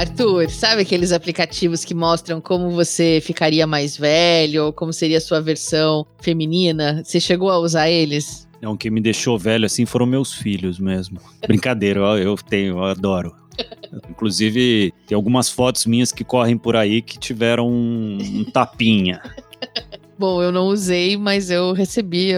Arthur, sabe aqueles aplicativos que mostram como você ficaria mais velho, ou como seria a sua versão feminina? Você chegou a usar eles? Não, o que me deixou velho assim foram meus filhos mesmo. Brincadeira, eu, eu tenho, eu adoro. Inclusive, tem algumas fotos minhas que correm por aí que tiveram um, um tapinha. Bom, eu não usei, mas eu recebi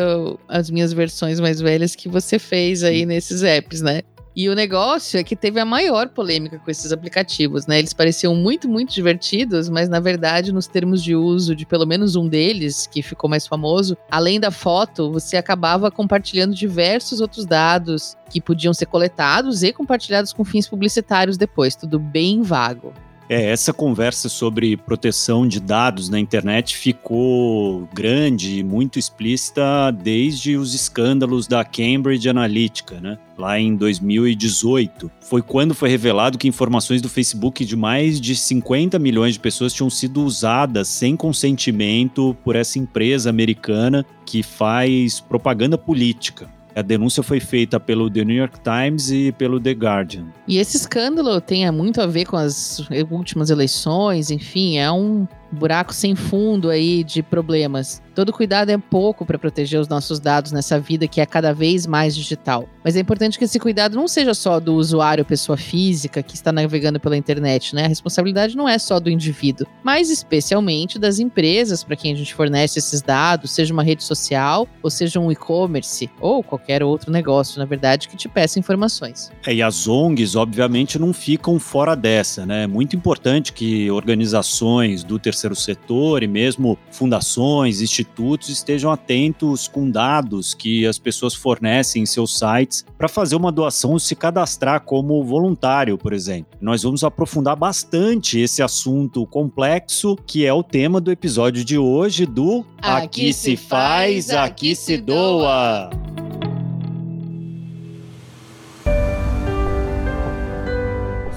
as minhas versões mais velhas que você fez aí nesses apps, né? E o negócio é que teve a maior polêmica com esses aplicativos, né? Eles pareciam muito, muito divertidos, mas na verdade, nos termos de uso de pelo menos um deles, que ficou mais famoso, além da foto, você acabava compartilhando diversos outros dados que podiam ser coletados e compartilhados com fins publicitários depois, tudo bem vago. É, essa conversa sobre proteção de dados na internet ficou grande e muito explícita desde os escândalos da Cambridge Analytica, né? Lá em 2018. Foi quando foi revelado que informações do Facebook de mais de 50 milhões de pessoas tinham sido usadas sem consentimento por essa empresa americana que faz propaganda política. A denúncia foi feita pelo The New York Times e pelo The Guardian. E esse escândalo tem muito a ver com as últimas eleições, enfim, é um buraco sem fundo aí de problemas. Todo cuidado é pouco para proteger os nossos dados nessa vida que é cada vez mais digital. Mas é importante que esse cuidado não seja só do usuário, pessoa física que está navegando pela internet, né? A responsabilidade não é só do indivíduo, mas especialmente das empresas para quem a gente fornece esses dados, seja uma rede social, ou seja um e-commerce, ou qualquer outro negócio, na verdade, que te peça informações. É, e as ONGs, obviamente, não ficam fora dessa, né? É muito importante que organizações do terceiro terceiro setor e mesmo fundações, institutos estejam atentos com dados que as pessoas fornecem em seus sites para fazer uma doação ou se cadastrar como voluntário, por exemplo. Nós vamos aprofundar bastante esse assunto complexo que é o tema do episódio de hoje do Aqui, aqui se faz, aqui se doa.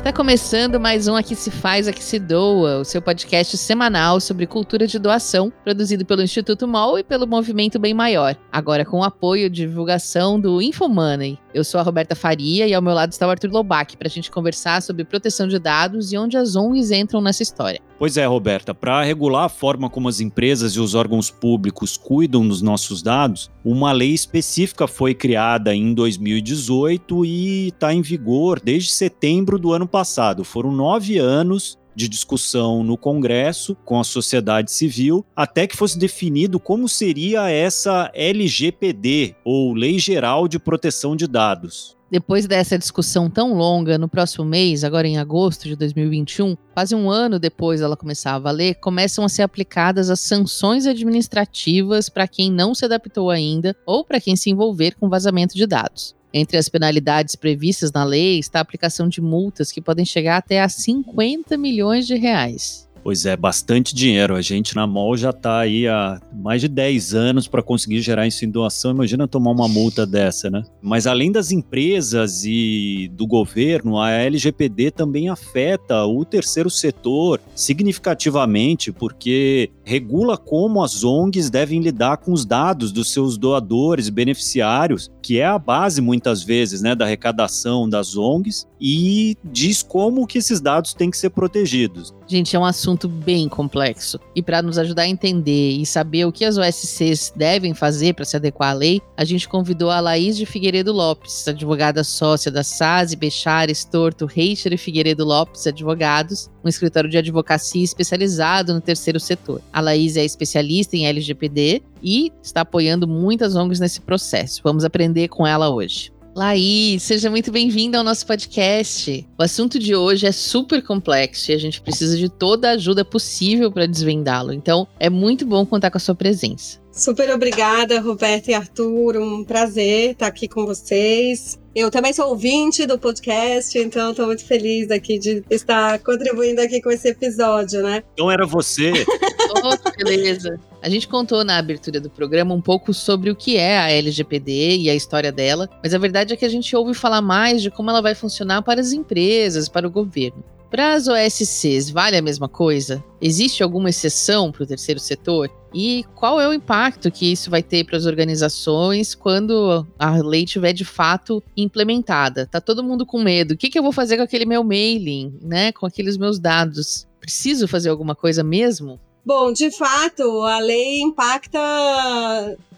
Está começando mais um Aqui Se Faz, Aqui Se Doa, o seu podcast semanal sobre cultura de doação, produzido pelo Instituto MOL e pelo Movimento Bem Maior. Agora com o apoio e divulgação do InfoMoney. Eu sou a Roberta Faria e ao meu lado está o Arthur Lobac para a gente conversar sobre proteção de dados e onde as ONGs entram nessa história. Pois é, Roberta, para regular a forma como as empresas e os órgãos públicos cuidam dos nossos dados, uma lei específica foi criada em 2018 e está em vigor desde setembro do ano passado. Foram nove anos de discussão no Congresso com a sociedade civil, até que fosse definido como seria essa LGPD, ou Lei Geral de Proteção de Dados. Depois dessa discussão tão longa, no próximo mês, agora em agosto de 2021, quase um ano depois dela começar a valer, começam a ser aplicadas as sanções administrativas para quem não se adaptou ainda ou para quem se envolver com vazamento de dados. Entre as penalidades previstas na lei está a aplicação de multas que podem chegar até a 50 milhões de reais. Pois é, bastante dinheiro. A gente na MOL já está aí há mais de 10 anos para conseguir gerar doação. Imagina tomar uma multa dessa, né? Mas além das empresas e do governo, a LGPD também afeta o terceiro setor significativamente, porque regula como as ONGs devem lidar com os dados dos seus doadores beneficiários, que é a base muitas vezes, né, da arrecadação das ONGs, e diz como que esses dados têm que ser protegidos. Gente, é um assunto bem complexo. E para nos ajudar a entender e saber o que as OSCs devem fazer para se adequar à lei, a gente convidou a Laís de Figueiredo Lopes, advogada sócia da SASE, Bechares, Torto, Reicher e Figueiredo Lopes Advogados, um escritório de advocacia especializado no terceiro setor. A Laís é especialista em LGPD e está apoiando muitas ONGs nesse processo. Vamos aprender com ela hoje. Laís, seja muito bem-vinda ao nosso podcast. O assunto de hoje é super complexo e a gente precisa de toda a ajuda possível para desvendá-lo. Então, é muito bom contar com a sua presença. Super obrigada, Roberta e Arthur. Um prazer estar aqui com vocês. Eu também sou ouvinte do podcast, então estou muito feliz aqui de estar contribuindo aqui com esse episódio, né? Então era você. oh, beleza. A gente contou na abertura do programa um pouco sobre o que é a LGPD e a história dela, mas a verdade é que a gente ouve falar mais de como ela vai funcionar para as empresas, para o governo. Para as OSCs, vale a mesma coisa? Existe alguma exceção para o terceiro setor? E qual é o impacto que isso vai ter para as organizações quando a lei estiver de fato implementada? Tá todo mundo com medo. O que, que eu vou fazer com aquele meu mailing, né? Com aqueles meus dados? Preciso fazer alguma coisa mesmo? Bom, de fato, a lei impacta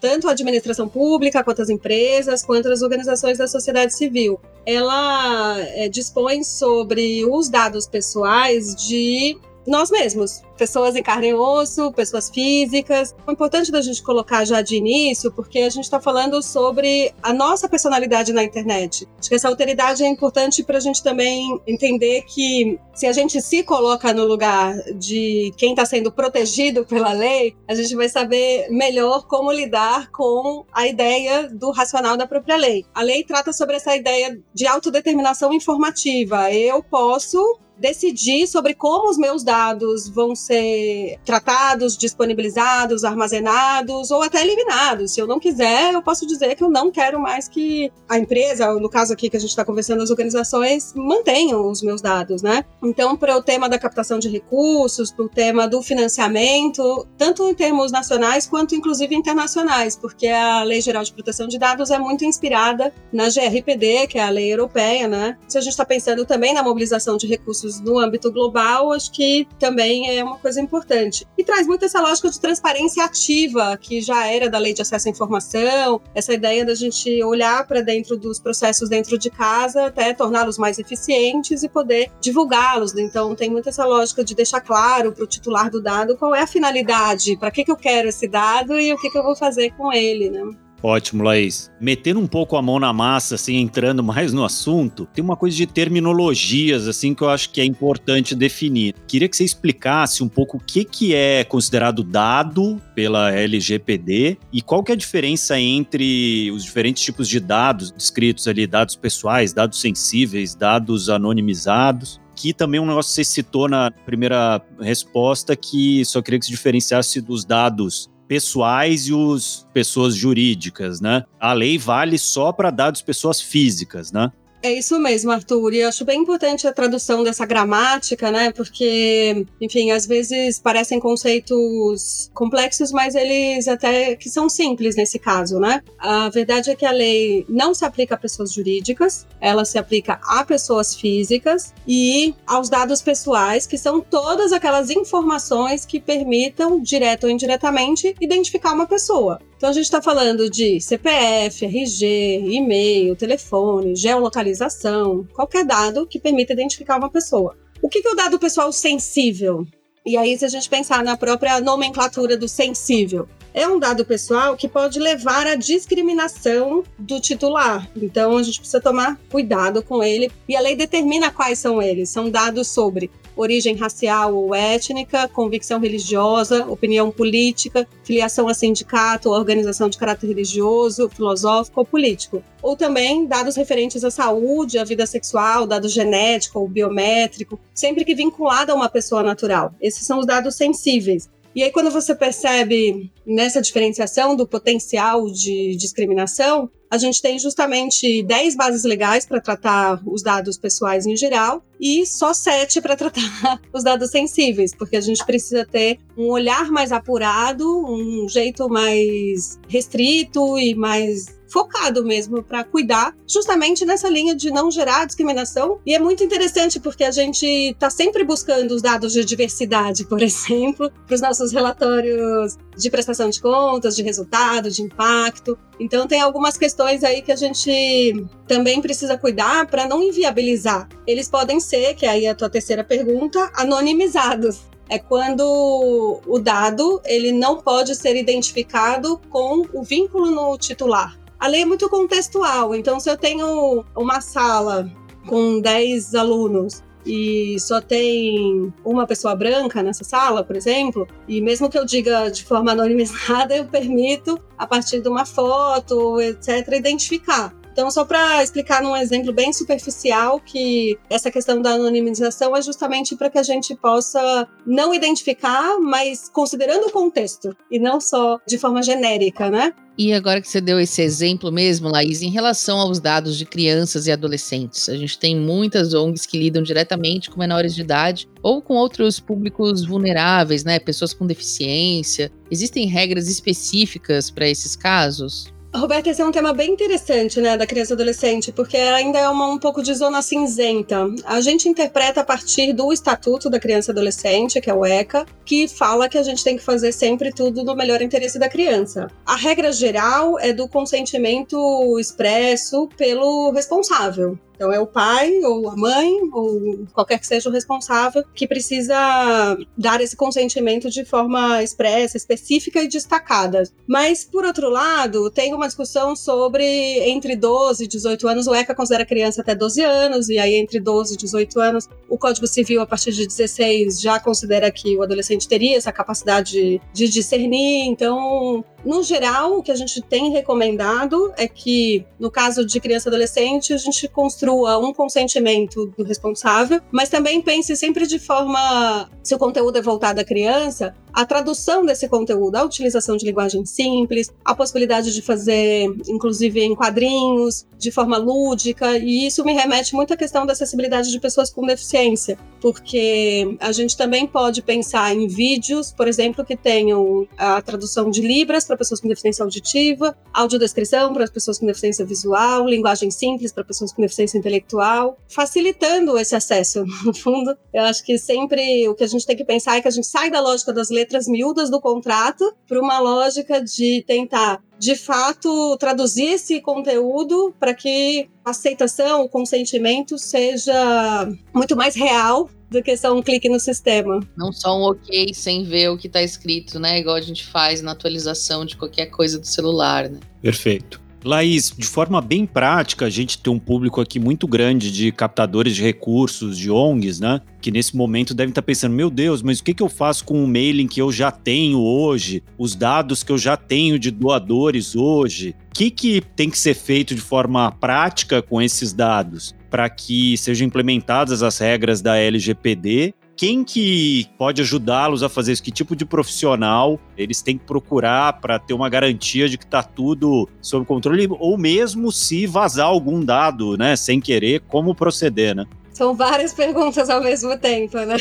tanto a administração pública, quanto as empresas, quanto as organizações da sociedade civil. Ela é, dispõe sobre os dados pessoais de nós mesmos, pessoas em carne e osso, pessoas físicas. É importante da gente colocar já de início, porque a gente está falando sobre a nossa personalidade na internet. Acho que essa alteridade é importante para a gente também entender que se a gente se coloca no lugar de quem está sendo protegido pela lei, a gente vai saber melhor como lidar com a ideia do racional da própria lei. A lei trata sobre essa ideia de autodeterminação informativa. Eu posso decidir sobre como os meus dados vão ser tratados, disponibilizados, armazenados ou até eliminados. Se eu não quiser, eu posso dizer que eu não quero mais que a empresa, no caso aqui que a gente está conversando, as organizações mantenham os meus dados, né? Então, para o tema da captação de recursos, para o tema do financiamento, tanto em termos nacionais quanto inclusive internacionais, porque a Lei Geral de Proteção de Dados é muito inspirada na GRPD, que é a lei europeia, né? Se a gente está pensando também na mobilização de recursos no âmbito global, acho que também é uma coisa importante. E traz muito essa lógica de transparência ativa, que já era da lei de acesso à informação, essa ideia da gente olhar para dentro dos processos dentro de casa, até torná-los mais eficientes e poder divulgá-los. Então, tem muito essa lógica de deixar claro para o titular do dado qual é a finalidade, para que, que eu quero esse dado e o que, que eu vou fazer com ele, né? Ótimo, Laís. Metendo um pouco a mão na massa, assim, entrando mais no assunto, tem uma coisa de terminologias, assim, que eu acho que é importante definir. Queria que você explicasse um pouco o que, que é considerado dado pela LGPD e qual que é a diferença entre os diferentes tipos de dados descritos ali, dados pessoais, dados sensíveis, dados anonimizados que também é um negócio que você citou na primeira resposta, que só queria que se diferenciasse dos dados pessoais e os pessoas jurídicas, né? A lei vale só para dados pessoas físicas, né? É isso mesmo, Arthur. E eu acho bem importante a tradução dessa gramática, né? Porque, enfim, às vezes parecem conceitos complexos, mas eles até que são simples nesse caso, né? A verdade é que a lei não se aplica a pessoas jurídicas, ela se aplica a pessoas físicas e aos dados pessoais, que são todas aquelas informações que permitam, direto ou indiretamente, identificar uma pessoa. Então a gente está falando de CPF, RG, e-mail, telefone, geolocalização, qualquer dado que permita identificar uma pessoa. O que é o dado pessoal sensível? E aí, se a gente pensar na própria nomenclatura do sensível, é um dado pessoal que pode levar à discriminação do titular. Então, a gente precisa tomar cuidado com ele. E a lei determina quais são eles. São dados sobre origem racial ou étnica, convicção religiosa, opinião política, filiação a sindicato ou organização de caráter religioso, filosófico ou político. Ou também dados referentes à saúde, à vida sexual, dado genético ou biométrico, sempre que vinculado a uma pessoa natural. Esses são os dados sensíveis. E aí, quando você percebe nessa diferenciação do potencial de discriminação, a gente tem justamente 10 bases legais para tratar os dados pessoais em geral e só 7 para tratar os dados sensíveis, porque a gente precisa ter um olhar mais apurado, um jeito mais restrito e mais focado mesmo para cuidar justamente nessa linha de não gerar discriminação. E é muito interessante porque a gente está sempre buscando os dados de diversidade, por exemplo, para os nossos relatórios de prestação de contas, de resultado, de impacto. Então tem algumas questões aí que a gente também precisa cuidar para não inviabilizar. Eles podem ser, que aí é a tua terceira pergunta, anonimizados é quando o dado ele não pode ser identificado com o vínculo no titular. A lei é muito contextual, então se eu tenho uma sala com 10 alunos e só tem uma pessoa branca nessa sala, por exemplo, e mesmo que eu diga de forma anonimizada, eu permito, a partir de uma foto, etc., identificar. Então, só para explicar num exemplo bem superficial que essa questão da anonimização é justamente para que a gente possa não identificar, mas considerando o contexto e não só de forma genérica, né? E agora que você deu esse exemplo mesmo, Laís, em relação aos dados de crianças e adolescentes, a gente tem muitas ONGs que lidam diretamente com menores de idade ou com outros públicos vulneráveis, né? Pessoas com deficiência. Existem regras específicas para esses casos? Roberta, esse é um tema bem interessante, né, da criança e adolescente, porque ainda é uma, um pouco de zona cinzenta. A gente interpreta a partir do Estatuto da Criança e Adolescente, que é o ECA, que fala que a gente tem que fazer sempre tudo no melhor interesse da criança. A regra geral é do consentimento expresso pelo responsável. Então é o pai ou a mãe ou qualquer que seja o responsável que precisa dar esse consentimento de forma expressa, específica e destacada. Mas por outro lado, tem uma discussão sobre entre 12 e 18 anos, o ECA considera criança até 12 anos e aí entre 12 e 18 anos, o Código Civil a partir de 16 já considera que o adolescente teria essa capacidade de, discernir. Então, no geral, o que a gente tem recomendado é que, no caso de criança e adolescente, a gente construa um consentimento do responsável, mas também pense sempre de forma, se o conteúdo é voltado à criança, a tradução desse conteúdo, a utilização de linguagem simples, a possibilidade de fazer, inclusive, em quadrinhos, de forma lúdica, e isso me remete muito à questão da acessibilidade de pessoas com deficiência, porque a gente também pode pensar em vídeos, por exemplo, que tenham a tradução de Libras para pessoas com deficiência auditiva, audiodescrição para pessoas com deficiência visual, linguagem simples para pessoas com deficiência intelectual, facilitando esse acesso. No fundo, eu acho que sempre o que a gente tem que pensar é que a gente sai da lógica das letras miúdas do contrato para uma lógica de tentar de fato traduzir esse conteúdo para que a aceitação, o consentimento seja muito mais real do que só um clique no sistema. Não só um ok sem ver o que está escrito, né? Igual a gente faz na atualização de qualquer coisa do celular, né? Perfeito. Laís, de forma bem prática, a gente tem um público aqui muito grande de captadores de recursos, de ONGs, né? Que nesse momento devem estar pensando: meu Deus, mas o que, que eu faço com o mailing que eu já tenho hoje? Os dados que eu já tenho de doadores hoje? O que, que tem que ser feito de forma prática com esses dados? Para que sejam implementadas as regras da LGPD quem que pode ajudá-los a fazer isso? Que tipo de profissional eles têm que procurar para ter uma garantia de que está tudo sob controle? Ou mesmo se vazar algum dado, né, sem querer, como proceder, né? São várias perguntas ao mesmo tempo, né?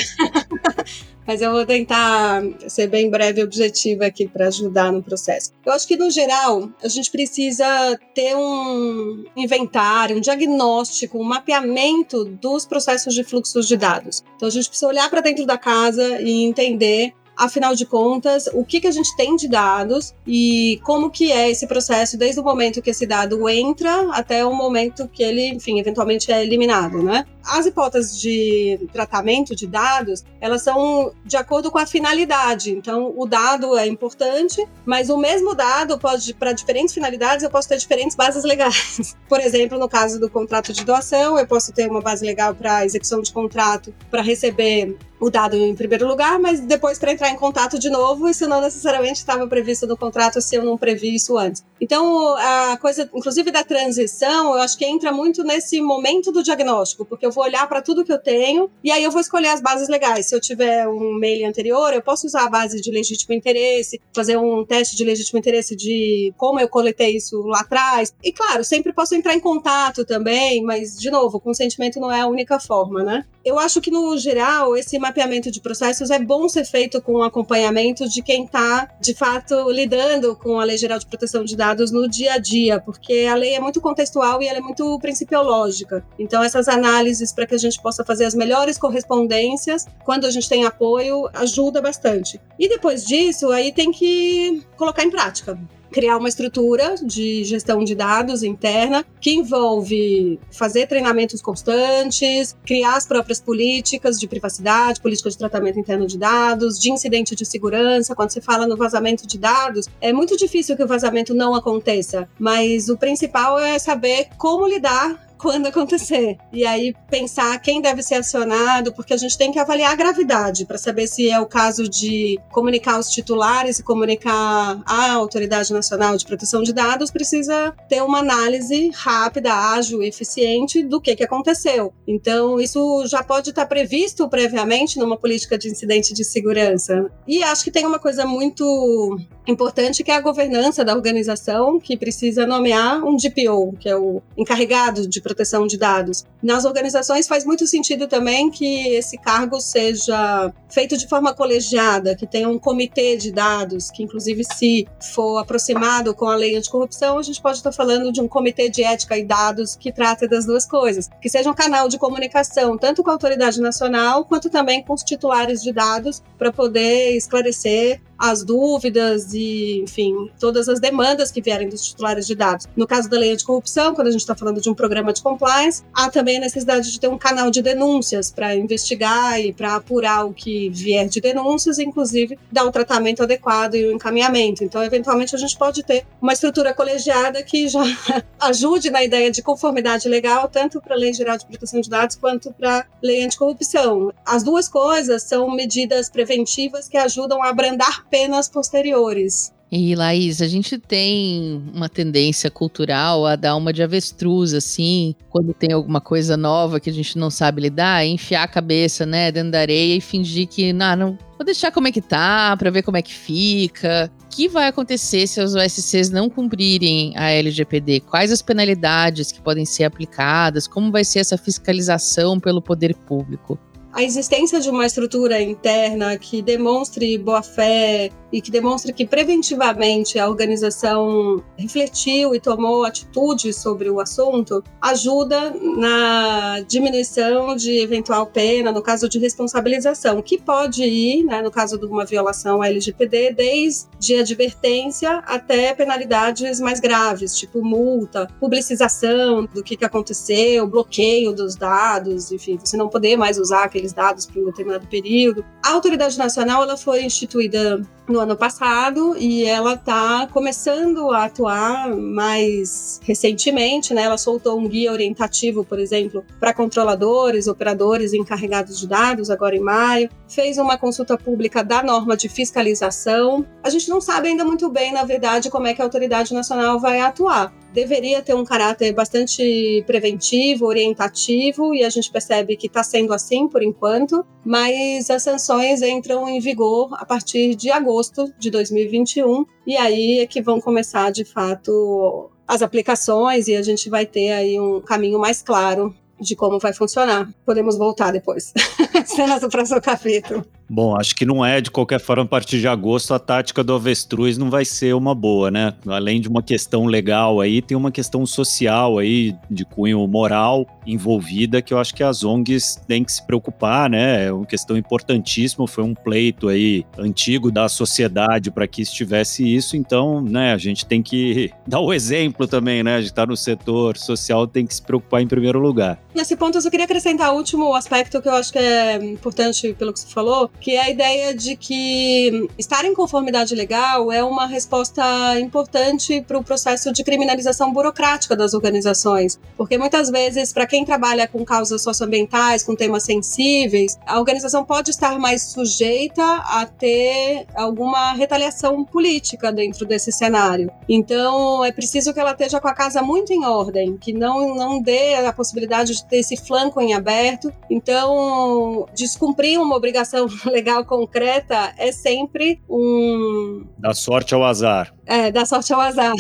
Mas eu vou tentar ser bem breve e objetiva aqui para ajudar no processo. Eu acho que, no geral, a gente precisa ter um inventário, um diagnóstico, um mapeamento dos processos de fluxos de dados. Então, a gente precisa olhar para dentro da casa e entender afinal de contas, o que, que a gente tem de dados e como que é esse processo desde o momento que esse dado entra até o momento que ele, enfim, eventualmente é eliminado, né? As hipóteses de tratamento de dados, elas são de acordo com a finalidade. Então, o dado é importante, mas o mesmo dado pode, para diferentes finalidades, eu posso ter diferentes bases legais. Por exemplo, no caso do contrato de doação, eu posso ter uma base legal para execução de contrato, para receber o dado em primeiro lugar, mas depois para entrar em contato de novo, isso não necessariamente estava previsto no contrato se eu não previ isso antes. Então, a coisa, inclusive da transição, eu acho que entra muito nesse momento do diagnóstico, porque eu vou olhar para tudo que eu tenho e aí eu vou escolher as bases legais. Se eu tiver um mail anterior, eu posso usar a base de legítimo interesse, fazer um teste de legítimo interesse de como eu coletei isso lá atrás. E claro, sempre posso entrar em contato também, mas de novo, o consentimento não é a única forma, né? Eu acho que no geral esse mapeamento de processos é bom ser feito com acompanhamento de quem está, de fato, lidando com a Lei Geral de Proteção de Dados no dia a dia, porque a lei é muito contextual e ela é muito principiológica. Então, essas análises para que a gente possa fazer as melhores correspondências, quando a gente tem apoio, ajuda bastante. E depois disso, aí tem que colocar em prática criar uma estrutura de gestão de dados interna que envolve fazer treinamentos constantes, criar as próprias políticas de privacidade, política de tratamento interno de dados, de incidente de segurança. Quando se fala no vazamento de dados, é muito difícil que o vazamento não aconteça, mas o principal é saber como lidar quando acontecer. E aí pensar quem deve ser acionado, porque a gente tem que avaliar a gravidade para saber se é o caso de comunicar os titulares e comunicar a Autoridade Nacional de Proteção de Dados, precisa ter uma análise rápida, ágil eficiente do que, que aconteceu. Então, isso já pode estar previsto previamente numa política de incidente de segurança. E acho que tem uma coisa muito importante que é a governança da organização, que precisa nomear um DPO, que é o encarregado de proteção de dados. Nas organizações faz muito sentido também que esse cargo seja feito de forma colegiada, que tenha um comitê de dados, que inclusive se for aproximado com a lei anticorrupção, a gente pode estar falando de um comitê de ética e dados que trata das duas coisas, que seja um canal de comunicação tanto com a autoridade nacional quanto também com os titulares de dados para poder esclarecer as dúvidas e, enfim, todas as demandas que vierem dos titulares de dados. No caso da lei anticorrupção, quando a gente está falando de um programa de compliance, há também a necessidade de ter um canal de denúncias para investigar e para apurar o que vier de denúncias, inclusive dar o tratamento adequado e o encaminhamento. Então, eventualmente, a gente pode ter uma estrutura colegiada que já ajude na ideia de conformidade legal, tanto para a Lei Geral de Proteção de Dados quanto para a Lei Anticorrupção. As duas coisas são medidas preventivas que ajudam a abrandar penas posteriores. E Laís, a gente tem uma tendência cultural a dar uma de avestruz, assim, quando tem alguma coisa nova que a gente não sabe lidar, enfiar a cabeça, né, dentro da areia e fingir que, não, não vou deixar como é que tá, para ver como é que fica. O que vai acontecer se os OSCs não cumprirem a LGPD? Quais as penalidades que podem ser aplicadas? Como vai ser essa fiscalização pelo poder público? A existência de uma estrutura interna que demonstre boa-fé e que demonstre que preventivamente a organização refletiu e tomou atitude sobre o assunto ajuda na diminuição de eventual pena, no caso de responsabilização, que pode ir, né, no caso de uma violação à LGPD, desde advertência até penalidades mais graves, tipo multa, publicização do que, que aconteceu, bloqueio dos dados, enfim, você não poder mais usar aquele aqueles dados por um determinado período. A autoridade nacional ela foi instituída no ano passado e ela está começando a atuar mais recentemente, né? Ela soltou um guia orientativo, por exemplo, para controladores, operadores encarregados de dados agora em maio. Fez uma consulta pública da norma de fiscalização. A gente não sabe ainda muito bem, na verdade, como é que a autoridade nacional vai atuar deveria ter um caráter bastante preventivo, orientativo, e a gente percebe que está sendo assim por enquanto, mas as sanções entram em vigor a partir de agosto de 2021, e aí é que vão começar de fato as aplicações e a gente vai ter aí um caminho mais claro de como vai funcionar. Podemos voltar depois. Cenas do próximo capítulo. Bom, acho que não é, de qualquer forma, a partir de agosto, a tática do avestruz não vai ser uma boa, né? Além de uma questão legal aí, tem uma questão social aí, de cunho moral envolvida, que eu acho que as ONGs têm que se preocupar, né? É uma questão importantíssima, foi um pleito aí antigo da sociedade para que estivesse isso, então, né, a gente tem que dar o exemplo também, né? A gente tá no setor social, tem que se preocupar em primeiro lugar. Nesse ponto, eu só queria acrescentar o último aspecto que eu acho que é importante pelo que você falou, que é a ideia de que estar em conformidade legal é uma resposta importante para o processo de criminalização burocrática das organizações. Porque muitas vezes, para quem trabalha com causas socioambientais, com temas sensíveis, a organização pode estar mais sujeita a ter alguma retaliação política dentro desse cenário. Então, é preciso que ela esteja com a casa muito em ordem, que não, não dê a possibilidade de ter esse flanco em aberto. Então, descumprir uma obrigação legal concreta é sempre um. Da sorte ao azar. É, da sorte ao azar.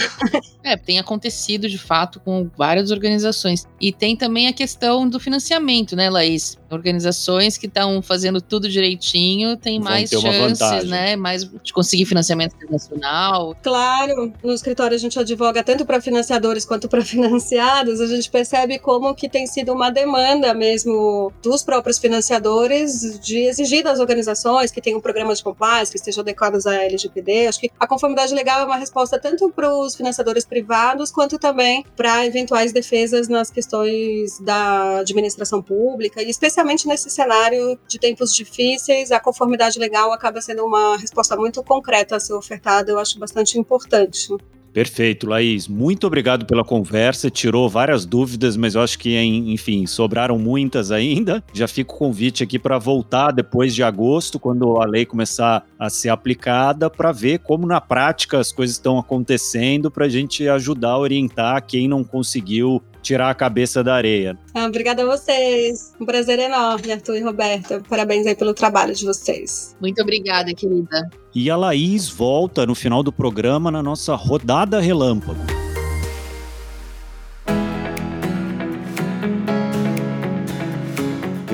é, tem acontecido de fato com várias organizações. E tem também a questão do financiamento, né, Laís? Organizações que estão fazendo tudo direitinho têm mais chances, né? Mais de conseguir financiamento internacional. Claro, no escritório a gente advoga tanto para financiadores quanto para financiados. A gente percebe como que tem sido uma demanda mesmo dos próprios financiadores de exigir das organizações que tenham programas de compliance, que estejam adequados à LGPD. Acho que a conformidade legal é uma resposta tanto para os financiadores privados quanto também para eventuais defesas nas questões da administração pública e especialmente nesse cenário de tempos difíceis, a conformidade legal acaba sendo uma resposta muito concreta a ser ofertada, eu acho bastante importante. Perfeito, Laís. Muito obrigado pela conversa. Tirou várias dúvidas, mas eu acho que, enfim, sobraram muitas ainda. Já fica o convite aqui para voltar depois de agosto, quando a lei começar a ser aplicada, para ver como na prática as coisas estão acontecendo, para a gente ajudar a orientar quem não conseguiu tirar a cabeça da areia. Ah, obrigada a vocês. Um prazer enorme, Arthur e Roberta. Parabéns aí pelo trabalho de vocês. Muito obrigada, querida. E a Laís volta no final do programa na nossa rodada relâmpago.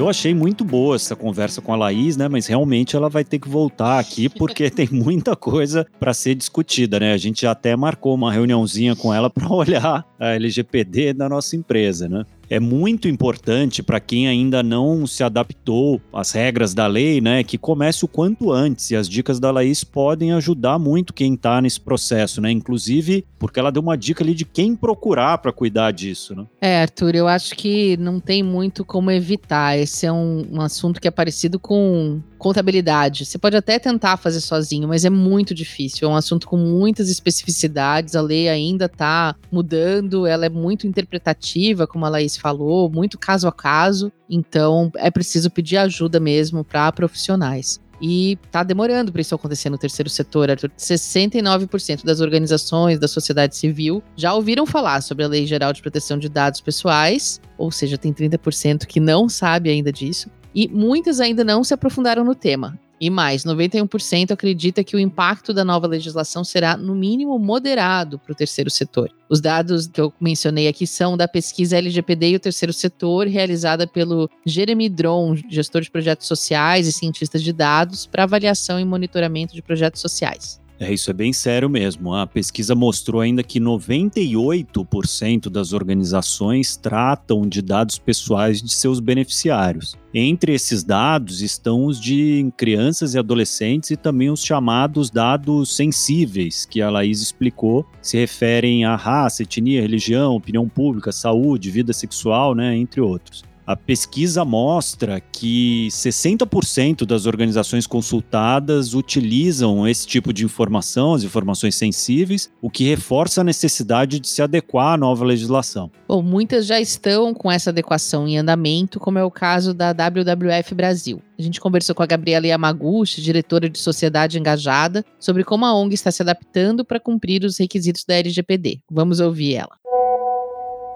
Eu achei muito boa essa conversa com a Laís, né? Mas realmente ela vai ter que voltar aqui porque tem muita coisa para ser discutida, né? A gente já até marcou uma reuniãozinha com ela para olhar a LGPD da nossa empresa, né? É muito importante para quem ainda não se adaptou às regras da lei, né, que comece o quanto antes. E as dicas da Laís podem ajudar muito quem está nesse processo, né? Inclusive, porque ela deu uma dica ali de quem procurar para cuidar disso, né? É, Arthur, eu acho que não tem muito como evitar. Esse é um, um assunto que é parecido com contabilidade. Você pode até tentar fazer sozinho, mas é muito difícil. É um assunto com muitas especificidades. A lei ainda está mudando, ela é muito interpretativa, como a Laís falou, muito caso a caso. Então é preciso pedir ajuda mesmo para profissionais. E tá demorando para isso acontecer no terceiro setor, Arthur. 69% das organizações da sociedade civil já ouviram falar sobre a Lei Geral de Proteção de Dados Pessoais, ou seja, tem 30% que não sabe ainda disso e muitas ainda não se aprofundaram no tema. E mais, 91% acredita que o impacto da nova legislação será, no mínimo, moderado para o terceiro setor. Os dados que eu mencionei aqui são da pesquisa LGPD e o terceiro setor, realizada pelo Jeremy Dron, gestor de projetos sociais e cientista de dados, para avaliação e monitoramento de projetos sociais. É, isso é bem sério mesmo. A pesquisa mostrou ainda que 98% das organizações tratam de dados pessoais de seus beneficiários. Entre esses dados estão os de crianças e adolescentes e também os chamados dados sensíveis, que a Laís explicou, se referem a raça, etnia, religião, opinião pública, saúde, vida sexual, né, entre outros. A pesquisa mostra que 60% das organizações consultadas utilizam esse tipo de informação, as informações sensíveis, o que reforça a necessidade de se adequar à nova legislação. Bom, muitas já estão com essa adequação em andamento, como é o caso da WWF Brasil. A gente conversou com a Gabriela Yamaguchi, diretora de Sociedade Engajada, sobre como a ONG está se adaptando para cumprir os requisitos da LGPD. Vamos ouvir ela.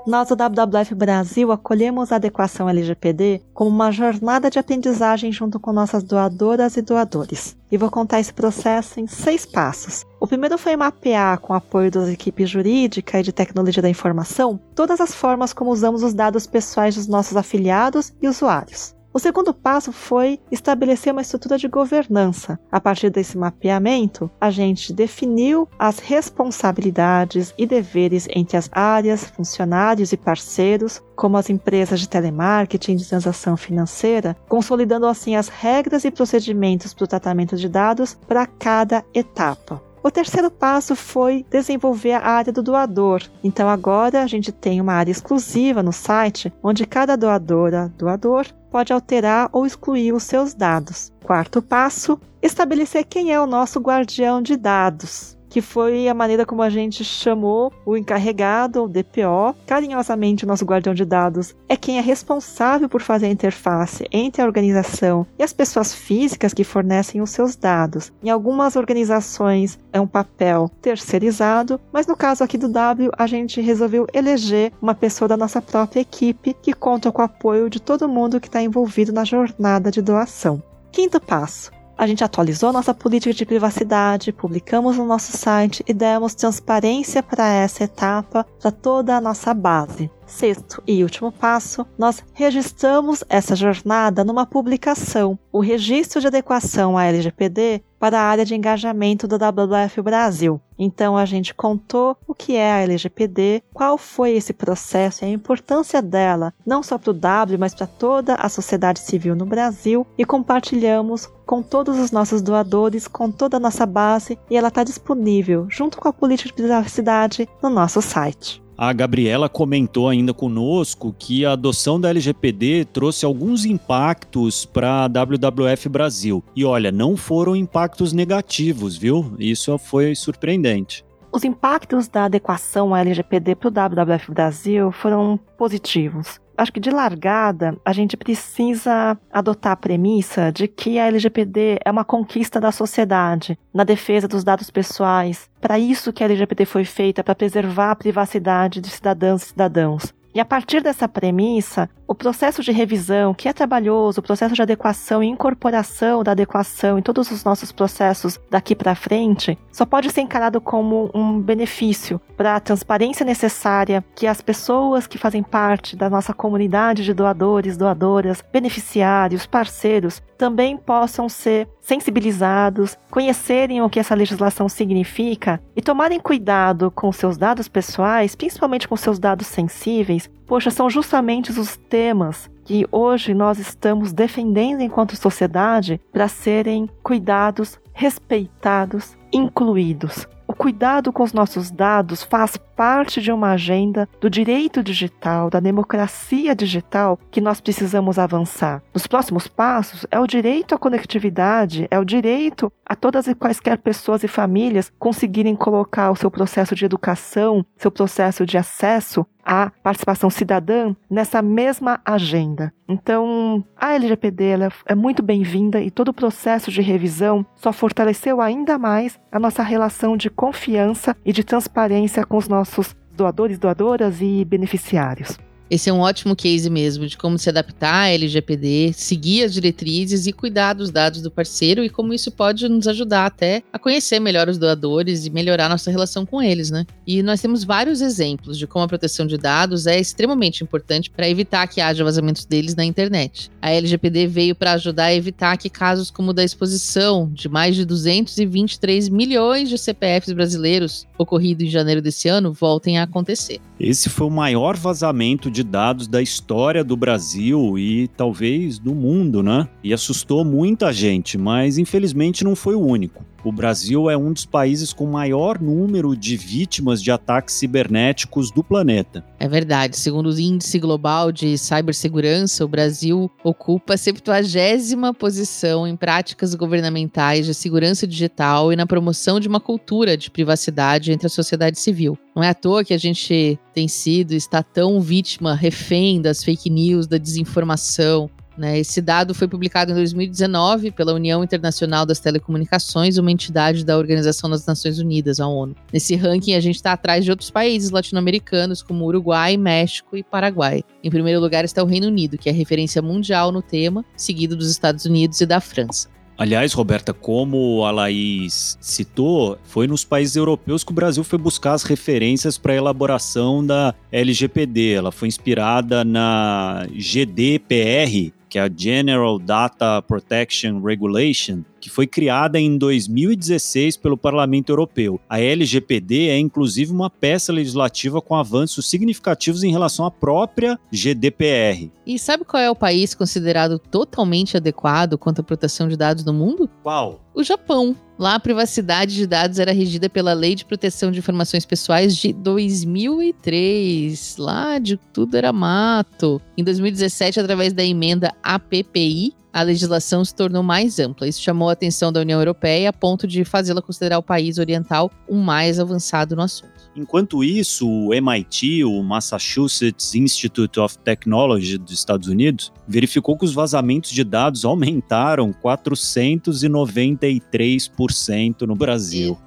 Nós, do WWF Brasil, acolhemos a adequação LGPD como uma jornada de aprendizagem junto com nossas doadoras e doadores. E vou contar esse processo em seis passos. O primeiro foi mapear, com apoio das equipes jurídica e de tecnologia da informação, todas as formas como usamos os dados pessoais dos nossos afiliados e usuários. O segundo passo foi estabelecer uma estrutura de governança. A partir desse mapeamento, a gente definiu as responsabilidades e deveres entre as áreas, funcionários e parceiros, como as empresas de telemarketing de transação financeira, consolidando assim as regras e procedimentos para o tratamento de dados para cada etapa. O terceiro passo foi desenvolver a área do doador. Então agora a gente tem uma área exclusiva no site onde cada doadora, doador pode alterar ou excluir os seus dados. Quarto passo: estabelecer quem é o nosso guardião de dados que foi a maneira como a gente chamou o encarregado, o DPO. Carinhosamente, o nosso guardião de dados é quem é responsável por fazer a interface entre a organização e as pessoas físicas que fornecem os seus dados. Em algumas organizações é um papel terceirizado, mas no caso aqui do W, a gente resolveu eleger uma pessoa da nossa própria equipe que conta com o apoio de todo mundo que está envolvido na jornada de doação. Quinto passo: a gente atualizou nossa política de privacidade, publicamos no nosso site e demos transparência para essa etapa para toda a nossa base. Sexto e último passo, nós registramos essa jornada numa publicação, o Registro de Adequação à LGPD para a área de engajamento do WWF Brasil. Então a gente contou o que é a LGPD, qual foi esse processo e a importância dela, não só para o W, mas para toda a sociedade civil no Brasil, e compartilhamos com todos os nossos doadores, com toda a nossa base, e ela está disponível junto com a política de privacidade no nosso site. A Gabriela comentou ainda conosco que a adoção da LGPD trouxe alguns impactos para a WWF Brasil. E olha, não foram impactos negativos, viu? Isso foi surpreendente. os impactos da adequação à LGPD para o WWF Brasil foram positivos. Acho que de largada, a gente precisa adotar a premissa de que a LGPD é uma conquista da sociedade na defesa dos dados pessoais. Para isso que a LGPD foi feita, para preservar a privacidade de cidadãs e cidadãos. E a partir dessa premissa, o processo de revisão, que é trabalhoso, o processo de adequação e incorporação da adequação em todos os nossos processos daqui para frente, só pode ser encarado como um benefício para a transparência necessária que as pessoas que fazem parte da nossa comunidade de doadores, doadoras, beneficiários, parceiros, também possam ser sensibilizados, conhecerem o que essa legislação significa e tomarem cuidado com seus dados pessoais, principalmente com seus dados sensíveis, poxa, são justamente os temas que hoje nós estamos defendendo enquanto sociedade para serem cuidados, respeitados, incluídos. O cuidado com os nossos dados faz parte de uma agenda do direito digital, da democracia digital que nós precisamos avançar. Nos próximos passos é o direito à conectividade, é o direito a todas e quaisquer pessoas e famílias conseguirem colocar o seu processo de educação, seu processo de acesso à participação cidadã nessa mesma agenda. Então, a LGPD é muito bem-vinda e todo o processo de revisão só fortaleceu ainda mais a nossa relação de confiança e de transparência com os nossos nossos doadores, doadoras e beneficiários. Esse é um ótimo case mesmo de como se adaptar à LGPD, seguir as diretrizes e cuidar dos dados do parceiro e como isso pode nos ajudar até a conhecer melhor os doadores e melhorar nossa relação com eles, né? E nós temos vários exemplos de como a proteção de dados é extremamente importante para evitar que haja vazamentos deles na internet. A LGPD veio para ajudar a evitar que casos como o da exposição de mais de 223 milhões de CPFs brasileiros ocorrido em janeiro desse ano voltem a acontecer. Esse foi o maior vazamento de dados da história do Brasil e talvez do mundo, né? E assustou muita gente, mas infelizmente não foi o único. O Brasil é um dos países com maior número de vítimas de ataques cibernéticos do planeta. É verdade. Segundo o Índice Global de Cibersegurança, o Brasil ocupa a 70 posição em práticas governamentais de segurança digital e na promoção de uma cultura de privacidade entre a sociedade civil. Não é à toa que a gente tem sido está tão vítima, refém das fake news, da desinformação, né? Esse dado foi publicado em 2019 pela União Internacional das Telecomunicações, uma entidade da Organização das Nações Unidas, a ONU. Nesse ranking, a gente está atrás de outros países latino-americanos, como Uruguai, México e Paraguai. Em primeiro lugar está o Reino Unido, que é referência mundial no tema, seguido dos Estados Unidos e da França. Aliás, Roberta, como a Laís citou, foi nos países europeus que o Brasil foi buscar as referências para a elaboração da LGPD. Ela foi inspirada na GDPR, a General Data Protection Regulation, que foi criada em 2016 pelo Parlamento Europeu. A LGPD é inclusive uma peça legislativa com avanços significativos em relação à própria GDPR. E sabe qual é o país considerado totalmente adequado quanto à proteção de dados no mundo? Qual? O Japão. Lá a privacidade de dados era regida pela Lei de Proteção de Informações Pessoais de 2003. Lá de tudo era mato. Em 2017, através da emenda APPI, a legislação se tornou mais ampla. Isso chamou a atenção da União Europeia a ponto de fazê-la considerar o país oriental o mais avançado no assunto. Enquanto isso, o MIT, o Massachusetts Institute of Technology dos Estados Unidos, verificou que os vazamentos de dados aumentaram 493% no Brasil.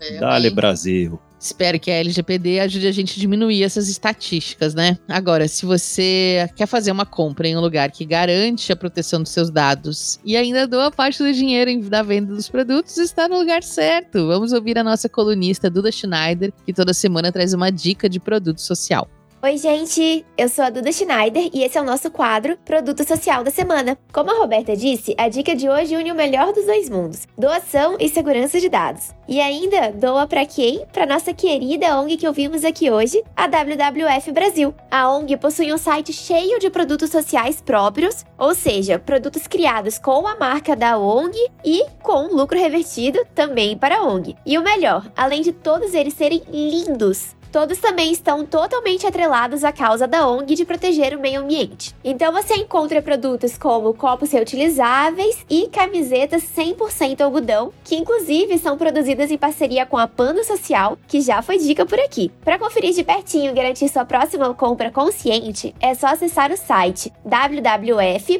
Eita, Dale Brasil. Espero que a LGPD ajude a gente a diminuir essas estatísticas, né? Agora, se você quer fazer uma compra em um lugar que garante a proteção dos seus dados e ainda doa parte do dinheiro da venda dos produtos, está no lugar certo. Vamos ouvir a nossa colunista Duda Schneider, que toda semana traz uma dica de produto social. Oi, gente! Eu sou a Duda Schneider e esse é o nosso quadro Produto Social da Semana. Como a Roberta disse, a dica de hoje une o melhor dos dois mundos: doação e segurança de dados. E ainda doa para quem? Para nossa querida ONG que ouvimos aqui hoje, a WWF Brasil. A ONG possui um site cheio de produtos sociais próprios, ou seja, produtos criados com a marca da ONG e com lucro revertido também para a ONG. E o melhor, além de todos eles serem lindos, todos também estão totalmente atrelados à causa da ONG de proteger o meio ambiente. Então você encontra produtos como copos reutilizáveis e camisetas 100% algodão, que inclusive são produzidas em parceria com a Panda Social, que já foi dica por aqui. Para conferir de pertinho e garantir sua próxima compra consciente, é só acessar o site www.org.br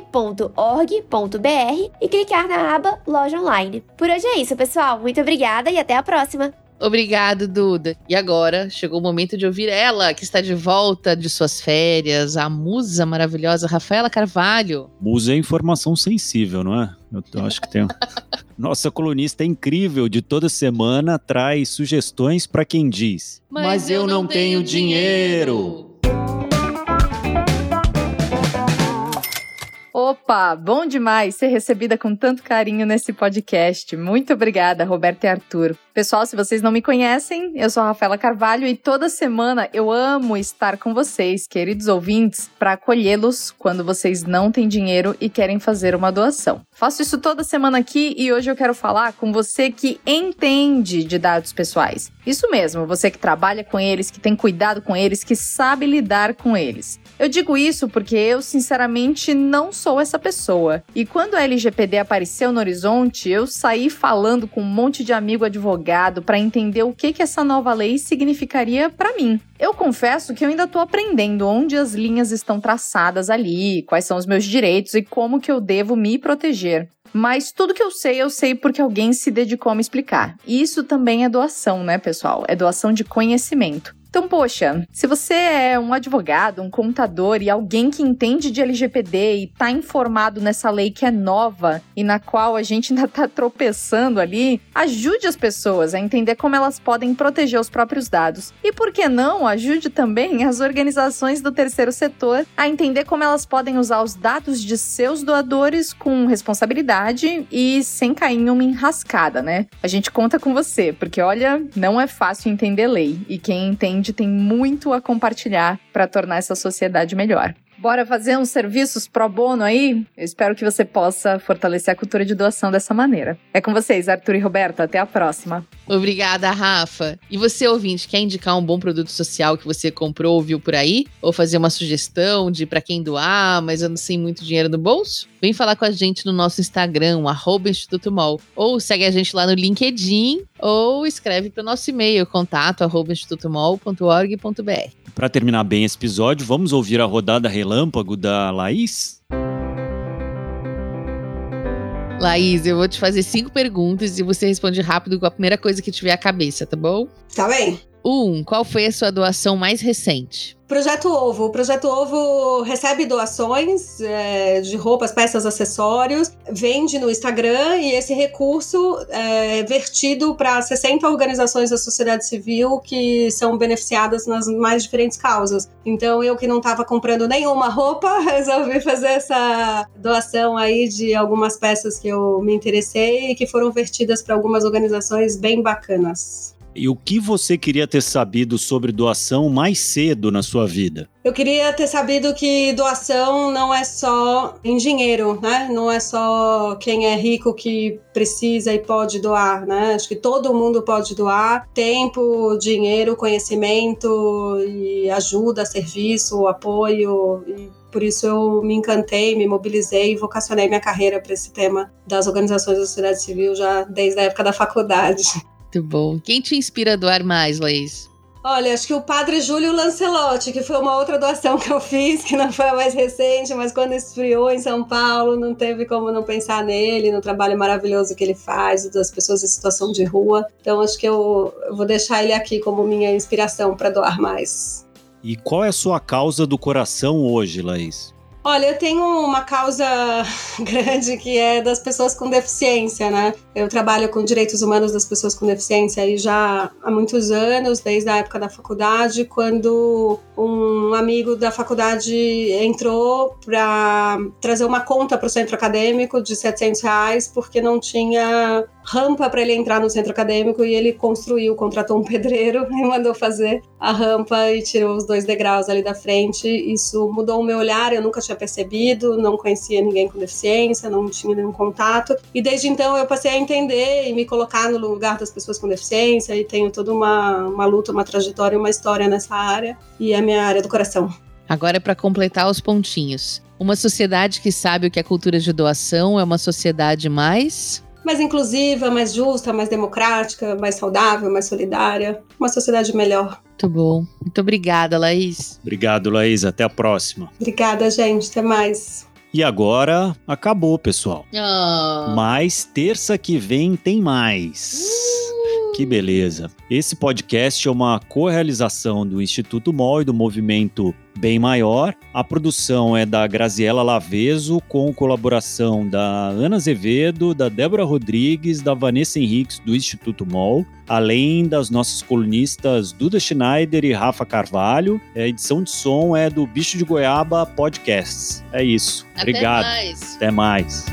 e clicar na aba Loja Online. Por hoje é isso, pessoal. Muito obrigada e até a próxima! Obrigado, Duda. E agora chegou o momento de ouvir ela, que está de volta de suas férias, a musa maravilhosa Rafaela Carvalho. Musa é informação sensível, não é? Eu, eu acho que tem. Nossa colunista é incrível, de toda semana traz sugestões para quem diz: Mas, eu, não tenho dinheiro. Opa, bom demais ser recebida com tanto carinho nesse podcast. Muito obrigada, Roberta e Arthur. Pessoal, se vocês não me conhecem, eu sou a Rafaela Carvalho e toda semana eu amo estar com vocês, queridos ouvintes, para acolhê-los quando vocês não têm dinheiro e querem fazer uma doação. Faço isso toda semana aqui e hoje eu quero falar com você que entende de dados pessoais. Isso mesmo, você que trabalha com eles, que tem cuidado com eles, que sabe lidar com eles. Eu digo isso porque eu, sinceramente, não sou essa pessoa. E quando a LGPD apareceu no horizonte, eu saí falando com um monte de amigo advogado para entender o que, que essa nova lei significaria para mim. Eu confesso que eu ainda estou aprendendo onde as linhas estão traçadas ali, quais são os meus direitos e como que eu devo me proteger. Mas tudo que eu sei, eu sei porque alguém se dedicou a me explicar. E isso também é doação, né, pessoal? É doação de conhecimento. Então, poxa, se você é um advogado, um contador e alguém que entende de LGPD e tá informado nessa lei que é nova e na qual a gente ainda tá tropeçando ali, ajude as pessoas a entender como elas podem proteger os próprios dados. E por que não, ajude também as organizações do terceiro setor a entender como elas podem usar os dados de seus doadores com responsabilidade e sem cair em uma enrascada, né? A gente conta com você, porque olha, não é fácil entender lei e quem entende tem muito a compartilhar para tornar essa sociedade melhor. Bora fazer uns serviços pro bono aí? Eu espero que você possa fortalecer a cultura de doação dessa maneira. É com vocês, Arthur e Roberto. Até a próxima. Obrigada, Rafa. E você, ouvinte, quer indicar um bom produto social que você comprou ou viu por aí? Ou fazer uma sugestão de para quem doar, mas eu não sei muito dinheiro no bolso? Vem falar com a gente no nosso Instagram, arroba Instituto Mol. Ou segue a gente lá no LinkedIn, ou escreve para o nosso e-mail, contato arroba institutomol.org.br. Para terminar bem esse episódio, vamos ouvir a rodada relâmpago da Laís? Laís, eu vou te fazer cinco perguntas e você responde rápido com a primeira coisa que tiver à cabeça, tá bom? Tá bem. Um, qual foi a sua doação mais recente? Projeto Ovo. O Projeto Ovo recebe doações é, de roupas, peças, acessórios, vende no Instagram e esse recurso é vertido para 60 organizações da sociedade civil que são beneficiadas nas mais diferentes causas. Então, eu que não estava comprando nenhuma roupa, resolvi fazer essa doação aí de algumas peças que eu me interessei e que foram vertidas para algumas organizações bem bacanas. E o que você queria ter sabido sobre doação mais cedo na sua vida? Eu queria ter sabido que doação não é só em dinheiro, né? Não é só quem é rico que precisa e pode doar, né? Acho que todo mundo pode doar tempo, dinheiro, conhecimento e ajuda, serviço, apoio e por isso eu me encantei, me mobilizei e vocacionei minha carreira para esse tema das organizações da sociedade civil já desde a época da faculdade. Muito bom. Quem te inspira a doar mais, Laís? Olha, acho que o padre Júlio Lancelotti, que foi uma outra doação que eu fiz, que não foi a mais recente, mas quando esfriou em São Paulo, não teve como não pensar nele, no trabalho maravilhoso que ele faz, das pessoas em situação de rua. Então acho que eu, eu vou deixar ele aqui como minha inspiração para doar mais. E qual é a sua causa do coração hoje, Laís? Olha, eu tenho uma causa grande que é das pessoas com deficiência, né? Eu trabalho com direitos humanos das pessoas com deficiência aí já há muitos anos, desde a época da faculdade, quando um amigo da faculdade entrou para trazer uma conta para o centro acadêmico de 700 reais porque não tinha rampa para ele entrar no centro acadêmico e ele construiu, contratou um pedreiro e mandou fazer a rampa e tirou os dois degraus ali da frente. Isso mudou o meu olhar, eu nunca tinha percebido, não conhecia ninguém com deficiência, não tinha nenhum contato. E desde então eu passei a entender e me colocar no lugar das pessoas com deficiência e tenho toda uma, uma luta, uma trajetória, uma história nessa área e é a minha área do coração. Agora é para completar os pontinhos. Uma sociedade que sabe o que é cultura de doação é uma sociedade mais mais inclusiva, mais justa, mais democrática, mais saudável, mais solidária, uma sociedade melhor. Muito bom. Muito obrigada, Laís. Obrigado, Laís. Até a próxima. Obrigada, gente. Até mais. E agora acabou, pessoal. Oh. Mas terça que vem tem mais. Uh. Que beleza. Esse podcast é uma co-realização do Instituto MOL e do Movimento bem maior. A produção é da Graziela Laveso, com colaboração da Ana Azevedo, da Débora Rodrigues, da Vanessa Henriques, do Instituto MOL, além das nossas colunistas Duda Schneider e Rafa Carvalho. A edição de som é do Bicho de Goiaba Podcasts. É isso. Até Obrigado. Mais. Até mais.